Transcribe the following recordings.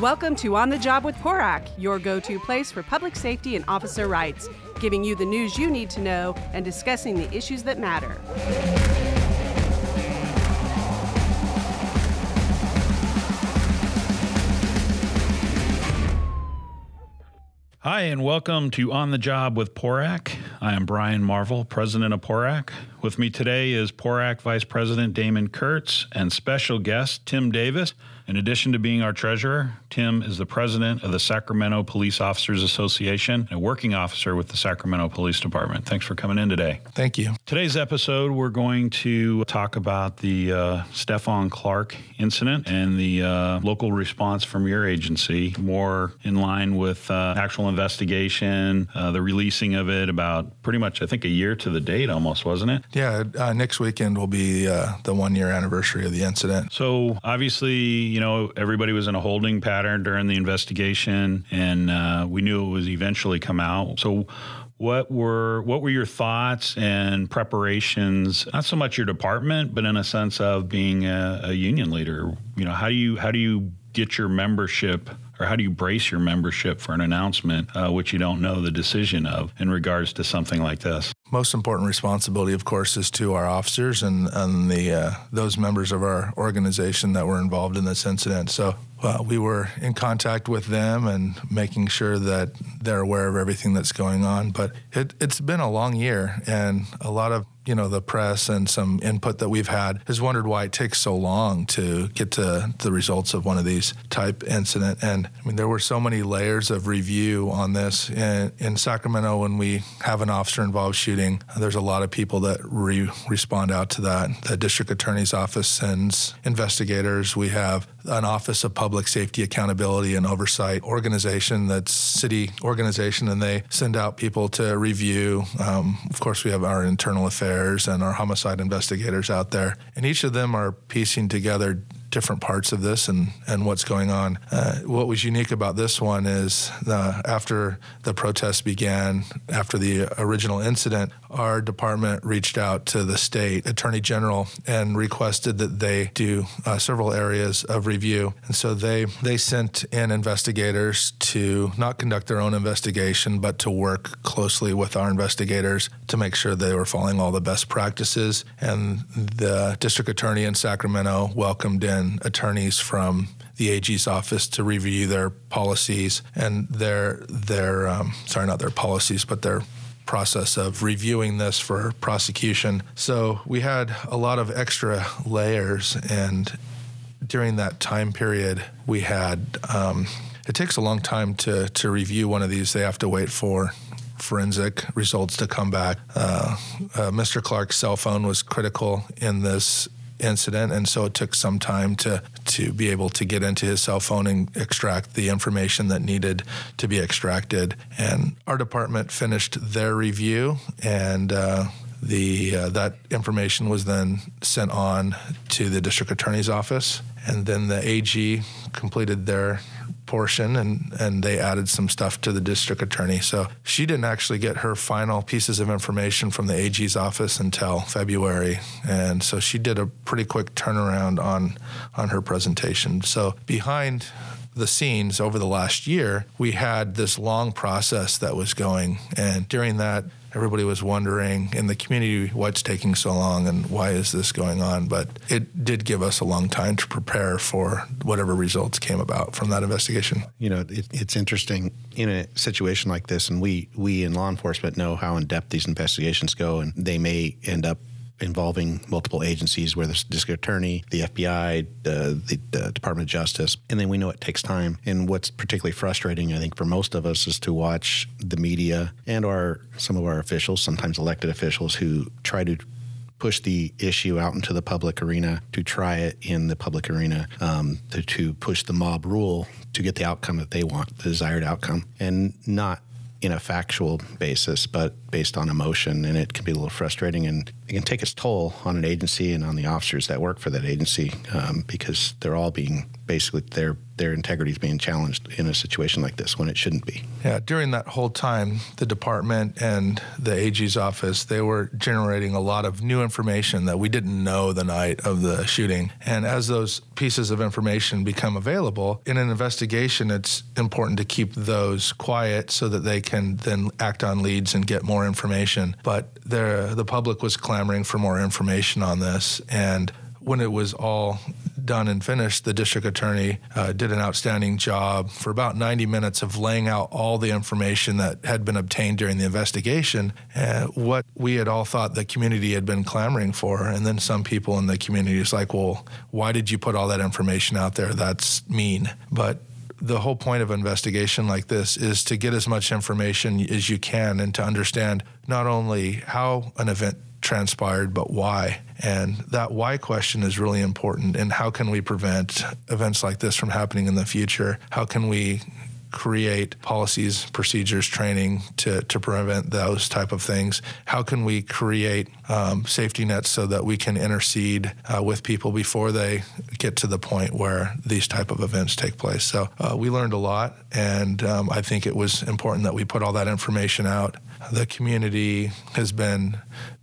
Welcome to On the Job with PORAC, your go to place for public safety and officer rights, giving you the news you need to know and discussing the issues that matter. Hi, and welcome to On the Job with PORAC. I am Brian Marvel, president of PORAC. With me today is PORAC Vice President Damon Kurtz and special guest Tim Davis. In addition to being our treasurer, Tim is the president of the Sacramento Police Officers Association and a working officer with the Sacramento Police Department. Thanks for coming in today. Thank you. Today's episode, we're going to talk about the uh, Stephon Clark incident and the uh, local response from your agency, more in line with uh, actual investigation, uh, the releasing of it about pretty much, I think, a year to the date almost, wasn't it? Yeah, uh, next weekend will be uh, the one year anniversary of the incident. So obviously, you know, everybody was in a holding pattern during the investigation, and uh, we knew it was eventually come out. So what were what were your thoughts and preparations not so much your department but in a sense of being a, a union leader you know how do you how do you get your membership or how do you brace your membership for an announcement uh, which you don't know the decision of in regards to something like this most important responsibility, of course, is to our officers and, and the uh, those members of our organization that were involved in this incident. So uh, we were in contact with them and making sure that they're aware of everything that's going on. But it, it's been a long year, and a lot of you know the press and some input that we've had has wondered why it takes so long to get to the results of one of these type incident. And i mean there were so many layers of review on this. In, in sacramento when we have an officer involved shooting there's a lot of people that re- respond out to that. The district attorney's office sends investigators. We have an office of public safety accountability and oversight organization that's city organization and they send out people to review um, of course we have our internal affairs and our homicide investigators out there and each of them are piecing together different parts of this and, and what's going on. Uh, what was unique about this one is uh, after the protests began, after the original incident, our department reached out to the state attorney general and requested that they do uh, several areas of review. And so they they sent in investigators to not conduct their own investigation, but to work closely with our investigators to make sure they were following all the best practices. And the district attorney in Sacramento welcomed in attorneys from the AG's office to review their policies and their their um, sorry not their policies but their process of reviewing this for prosecution. So we had a lot of extra layers and during that time period we had um, it takes a long time to to review one of these. They have to wait for forensic results to come back. Uh, uh, Mr. Clark's cell phone was critical in this incident, and so it took some time to to be able to get into his cell phone and extract the information that needed to be extracted. And our department finished their review, and uh, the uh, that information was then sent on to the district attorney's office, and then the AG completed their portion and and they added some stuff to the district attorney. So she didn't actually get her final pieces of information from the AG's office until February. And so she did a pretty quick turnaround on on her presentation. So behind the scenes over the last year, we had this long process that was going. And during that, everybody was wondering in the community what's taking so long and why is this going on. But it did give us a long time to prepare for whatever results came about from that investigation. You know, it, it's interesting in a situation like this, and we we in law enforcement know how in depth these investigations go, and they may end up involving multiple agencies, where the district attorney, the FBI, the, the, Department of Justice, and then we know it takes time. And what's particularly frustrating, I think, for most of us, is to watch the media and our some of our officials, sometimes elected officials, who try to push the issue out into the public arena, to try it in the public arena, um, to, to push the mob rule to get the outcome that they want, the desired outcome, and not in a factual basis, but based on emotion. And it can be a little frustrating and it can take its toll on an agency and on the officers that work for that agency um, because they're all being basically they're their integrity is being challenged in a situation like this when it shouldn't be. Yeah, during that whole time, the department and the AG's office, they were generating a lot of new information that we didn't know the night of the shooting. And as those pieces of information become available in an investigation, it's important to keep those quiet so that they can then act on leads and get more information. But the public was clamoring for more information on this. And when it was all done and finished, the district attorney uh, did an outstanding job for about 90 minutes of laying out all the information that had been obtained during the investigation, uh, what we had all thought the community had been clamoring for. And then some people in the community is like, well, why did you put all that information out there? That's mean. But the whole point of investigation like this is to get as much information as you can and to understand not only how an event transpired, but why. And that why question is really important. And how can we prevent events like this from happening in the future? How can we create policies, procedures, training to, to prevent those type of things? How can we create um, safety nets so that we can intercede uh, with people before they get to the point where these type of events take place? So uh, we learned a lot, and um, I think it was important that we put all that information out. The community has been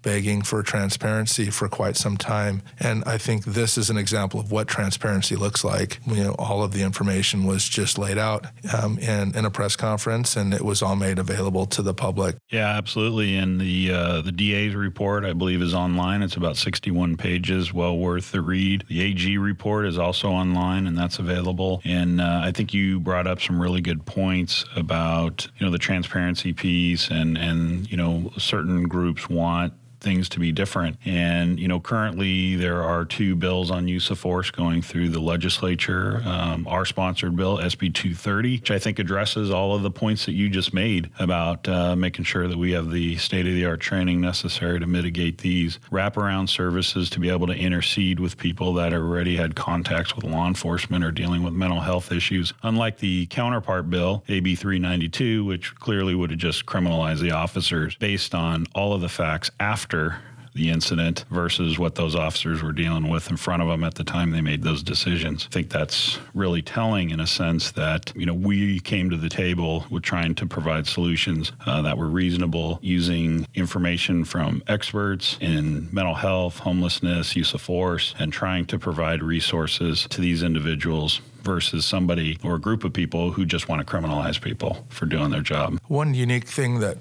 begging for transparency for quite some time. And I think this is an example of what transparency looks like. You know, all of the information was just laid out um, in, in a press conference, and it was all made available to the public. Yeah, absolutely. And the uh, the DA's report, I believe, is online. It's about 61 pages, well worth the read. The AG report is also online, and that's available. And uh, I think you brought up some really good points about you know the transparency piece, and and you know certain groups want things to be different. And, you know, currently there are two bills on use of force going through the legislature. Um, our sponsored bill, SB 230, which I think addresses all of the points that you just made about uh, making sure that we have the state of the art training necessary to mitigate these wraparound services to be able to intercede with people that already had contacts with law enforcement or dealing with mental health issues. Unlike the counterpart bill, AB 392, which clearly would have just criminalized the officers based on all of the facts after after the incident versus what those officers were dealing with in front of them at the time they made those decisions. I think that's really telling in a sense that, you know, we came to the table with trying to provide solutions uh, that were reasonable using information from experts in mental health, homelessness, use of force, and trying to provide resources to these individuals versus somebody or a group of people who just want to criminalize people for doing their job. One unique thing that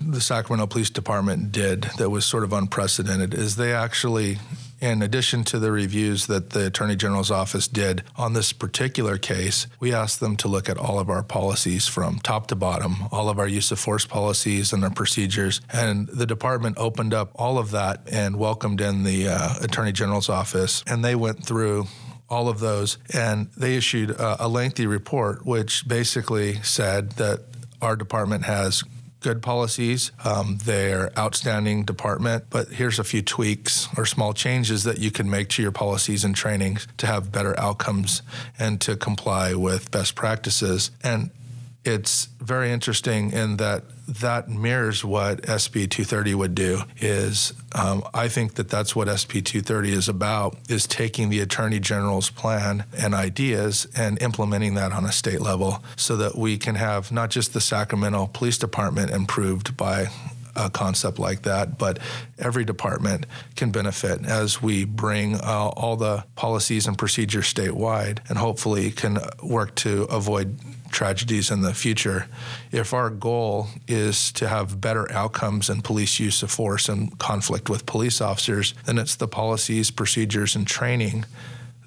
the Sacramento Police Department did that was sort of unprecedented is they actually in addition to the reviews that the Attorney General's office did on this particular case, we asked them to look at all of our policies from top to bottom, all of our use of force policies and our procedures. And the department opened up all of that and welcomed in the uh, Attorney General's office. And they went through all of those. And they issued a, a lengthy report, which basically said that our department has good policies. Um, outstanding department, but here's a few tweaks or small changes that you can make to your policies and trainings to have better outcomes and to comply with best practices. And it's very interesting in that that mirrors what SB 230 would do. Is um, I think that that's what SB 230 is about: is taking the Attorney General's plan and ideas and implementing that on a state level, so that we can have not just the Sacramento Police Department improved by a concept like that, but every department can benefit as we bring uh, all the policies and procedures statewide and hopefully can work to avoid tragedies in the future. If our goal is to have better outcomes in police use of force and conflict with police officers, then it's the policies, procedures, and training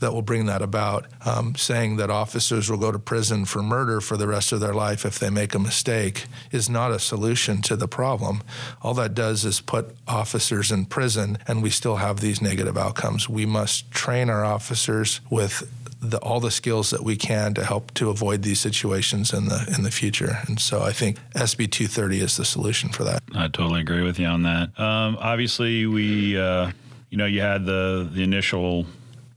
that will bring that about. Um, saying that officers will go to prison for murder for the rest of their life if they make a mistake is not a solution to the problem. All that does is put officers in prison, and we still have these negative outcomes. We must train our officers with the, all the skills that we can to help to avoid these situations in the in the future. And so I think SB 230 is the solution for that. I totally agree with you on that. Um, obviously, we uh, you know you had the the initial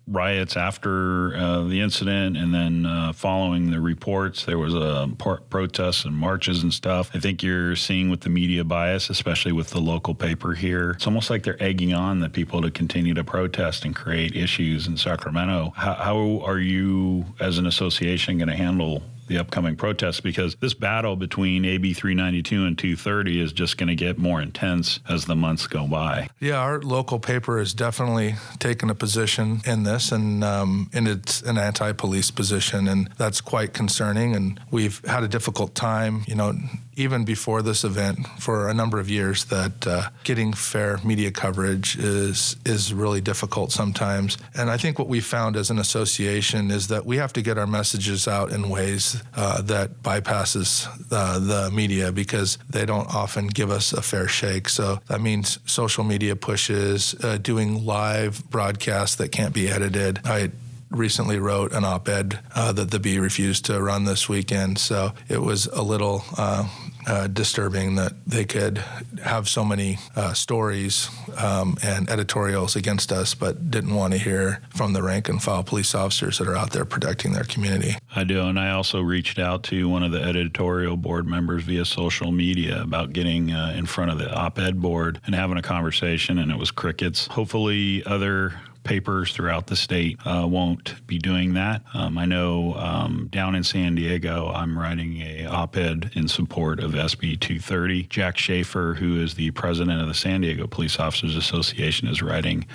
riots after uh, the incident, and then uh, following the reports, there was a par- protests and marches and stuff. I think you're seeing with the media bias, especially with the local paper here, it's almost like they're egging on the people to continue to protest and create issues in Sacramento. How, how are you, as an association, going to handle the upcoming protests because this battle between AB 392 and 230 is just going to get more intense as the months go by. Yeah, our local paper has definitely taken a position in this, and um, and it's an anti-police position, and that's quite concerning. And we've had a difficult time, you know, even before this event for a number of years that uh, getting fair media coverage is is really difficult sometimes. And I think what we found as an association is that we have to get our messages out in ways uh, that bypasses uh, the media because they don't often give us a fair shake. So that means social media pushes, uh, doing live broadcasts that can't be edited. I recently wrote an op-ed uh, that the Bee refused to run this weekend. So it was a little uh, uh, disturbing that they could have so many uh, stories um, and editorials against us, but didn't want to hear from the rank and file police officers that are out there protecting their community. I do, and I also reached out to one of the editorial board members via social media about getting uh, in front of the op-ed board and having a conversation, and it was crickets. Hopefully, other papers throughout the state uh, won't be doing that. Um, I know um, down in San Diego, I'm writing a op-ed in support of SB 230. Jack Schaefer, who is the president of the San Diego Police Officers Association, is writing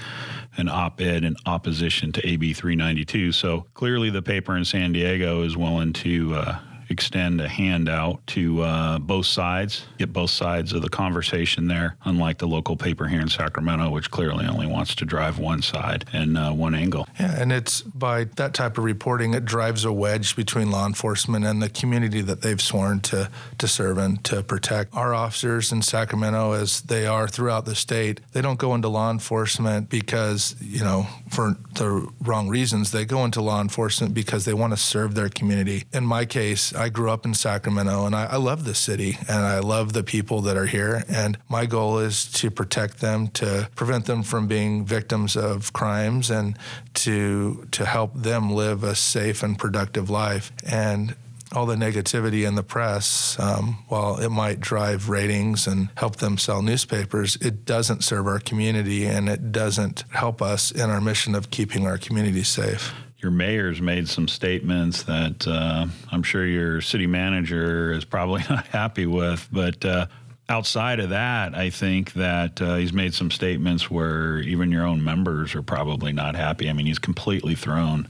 an op-ed in opposition to AB 392. So clearly, the paper in San Diego is willing to uh, extend a hand out to uh, both sides, get both sides of the conversation there, unlike the local paper here in Sacramento, which clearly only wants to drive one side and uh, one angle. Yeah, and it's by that type of reporting, it drives a wedge between law enforcement and the community that they've sworn to, to serve and to protect. Our officers in Sacramento, as they are throughout the state, they don't go into law enforcement because, you know, for the wrong reasons. They go into law enforcement because they want to serve their community. In my case, I grew up in Sacramento and I, I, love the city and I love the people that are here. And my goal is to protect them, to prevent them from being victims of crimes and to to help them live a safe and productive life. And all the negativity in the press, um, while it might drive ratings and help them sell newspapers, it doesn't serve our community and it doesn't help us in our mission of keeping our community safe your mayor's made some statements that uh, I'm sure your city manager is probably not happy with. But uh, outside of that, I think that uh, he's made some statements where even your own members are probably not happy. I mean, he's completely thrown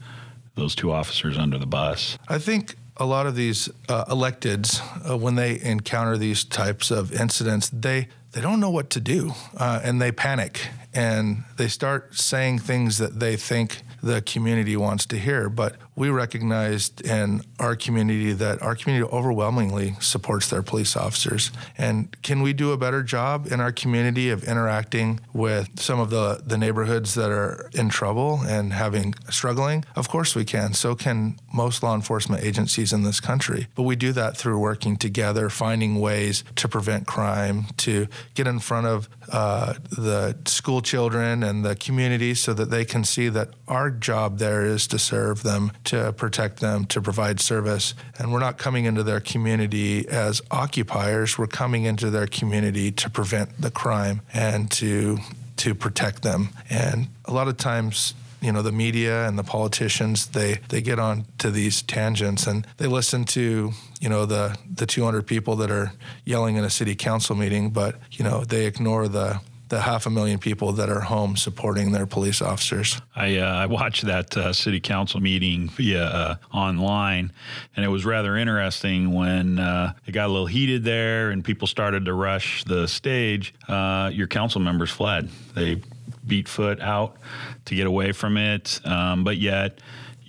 those two officers under the bus. I think a lot of these uh, electeds, uh, when they encounter these types of incidents, they they don't know what to do, uh, and they panic and they start saying things that they think the community wants to hear. But we recognized in our community that our community overwhelmingly supports their police officers. And can we do a better job in our community of interacting with some of the, the neighborhoods that are in trouble and having struggling? Of course we can. So can most law enforcement agencies in this country. But we do that through working together, finding ways to prevent crime, to get in front of uh, the school children and the community so that they can see that our job there is to serve them to protect them, to provide service. And we're not coming into their community as occupiers, we're coming into their community to prevent the crime and to to protect them. And a lot of times you know the media and the politicians they they get on to these tangents and they listen to you know the the 200 people that are yelling in a city council meeting but you know they ignore the the half a million people that are home supporting their police officers. I, uh, I watched that uh, city council meeting via uh, online, and it was rather interesting when uh, it got a little heated there and people started to rush the stage. Uh, your council members fled. They beat foot out to get away from it, um, but yet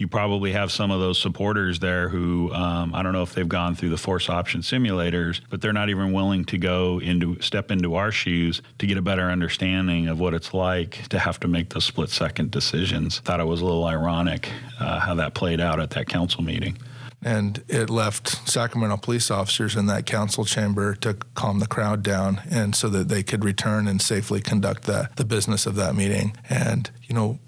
you probably have some of those supporters there who um, I don't know if they've gone through the force option simulators, but they're not even willing to go into step into our shoes to get a better understanding of what it's like to have to make those split second decisions. Thought it was a little ironic uh, how that played out at that council meeting and it left Sacramento police officers in that council chamber to calm the crowd down and so that they could return and safely conduct the, the business of that meeting. And, you know,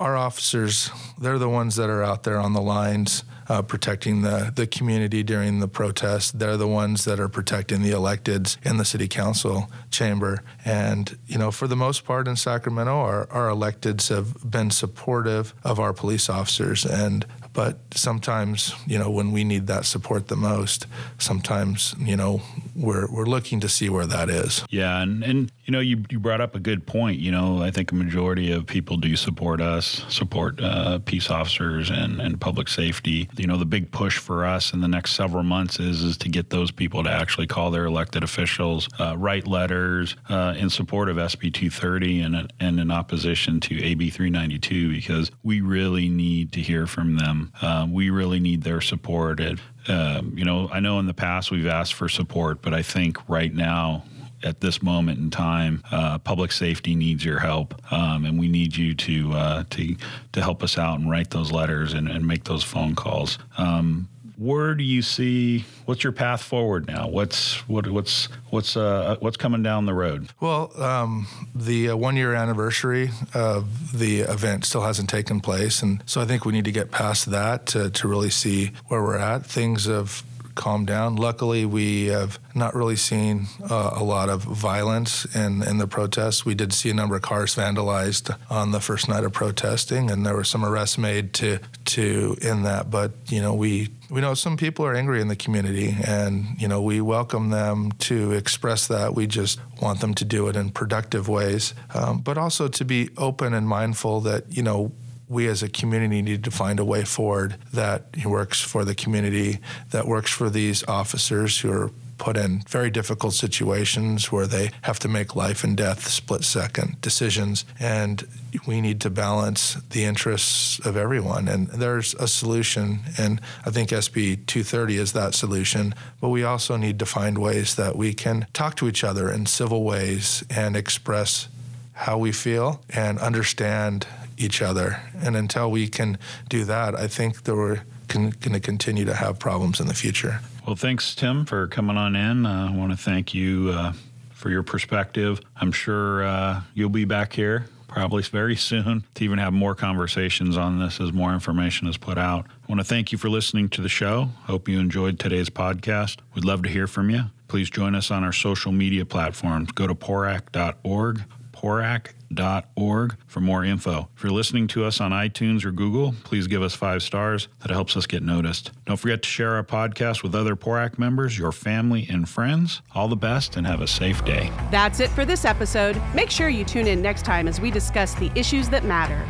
our officers, they're the ones that are out there on the lines uh, protecting the, the community during the protest. They're the ones that are protecting the electeds in the city council chamber. And, you know, for the most part in Sacramento, our, our electeds have been supportive of our police officers. And but sometimes, you know, when we need that support the most, sometimes, you know, we're, we're looking to see where that is. Yeah. And, and you know, you, you brought up a good point. You know, I think a majority of people do support us, support uh, peace officers and, and public safety. You know, the big push for us in the next several months is, is to get those people to actually call their elected officials, uh, write letters uh, in support of SB 230 and, and in opposition to AB 392 because we really need to hear from them um, we really need their support. Um, you know, I know in the past we've asked for support, but I think right now at this moment in time, uh, public safety needs your help, um, and we need you to uh, to to help us out and write those letters and, and make those phone calls. Um, where do you see what's your path forward now? What's what, what's what's uh, what's coming down the road? Well, um, the uh, one year anniversary of the event still hasn't taken place, and so I think we need to get past that to, to really see where we're at. Things have calmed down. Luckily, we have not really seen uh, a lot of violence in, in the protests. We did see a number of cars vandalized on the first night of protesting, and there were some arrests made to to end that. But you know, we we know some people are angry in the community, and you know, we welcome them to express that. We just want them to do it in productive ways, um, but also to be open and mindful that you know we as a community need to find a way forward that works for the community, that works for these officers who are put in very difficult situations where they have to make life and death split second decisions. And we need to balance the interests of everyone. And there's a solution. And I think SB 230 is that solution. But we also need to find ways that we can talk to each other in civil ways and express how we feel and understand each other. And until we can do that, I think that we're going to continue to have problems in the future. Well, thanks, Tim, for coming on in. Uh, I want to thank you uh, for your perspective. I'm sure uh, you'll be back here probably very soon to even have more conversations on this as more information is put out. I want to thank you for listening to the show. Hope you enjoyed today's podcast. We'd love to hear from you. Please join us on our social media platforms. Go to porac.org, porac.org for more info. If you're listening to us on iTunes or Google, please give us five stars. That helps us get noticed. Don't forget to share our podcast with other PORAC members, your family, and friends. All the best and have a safe day. That's it for this episode. Make sure you tune in next time as we discuss the issues that matter.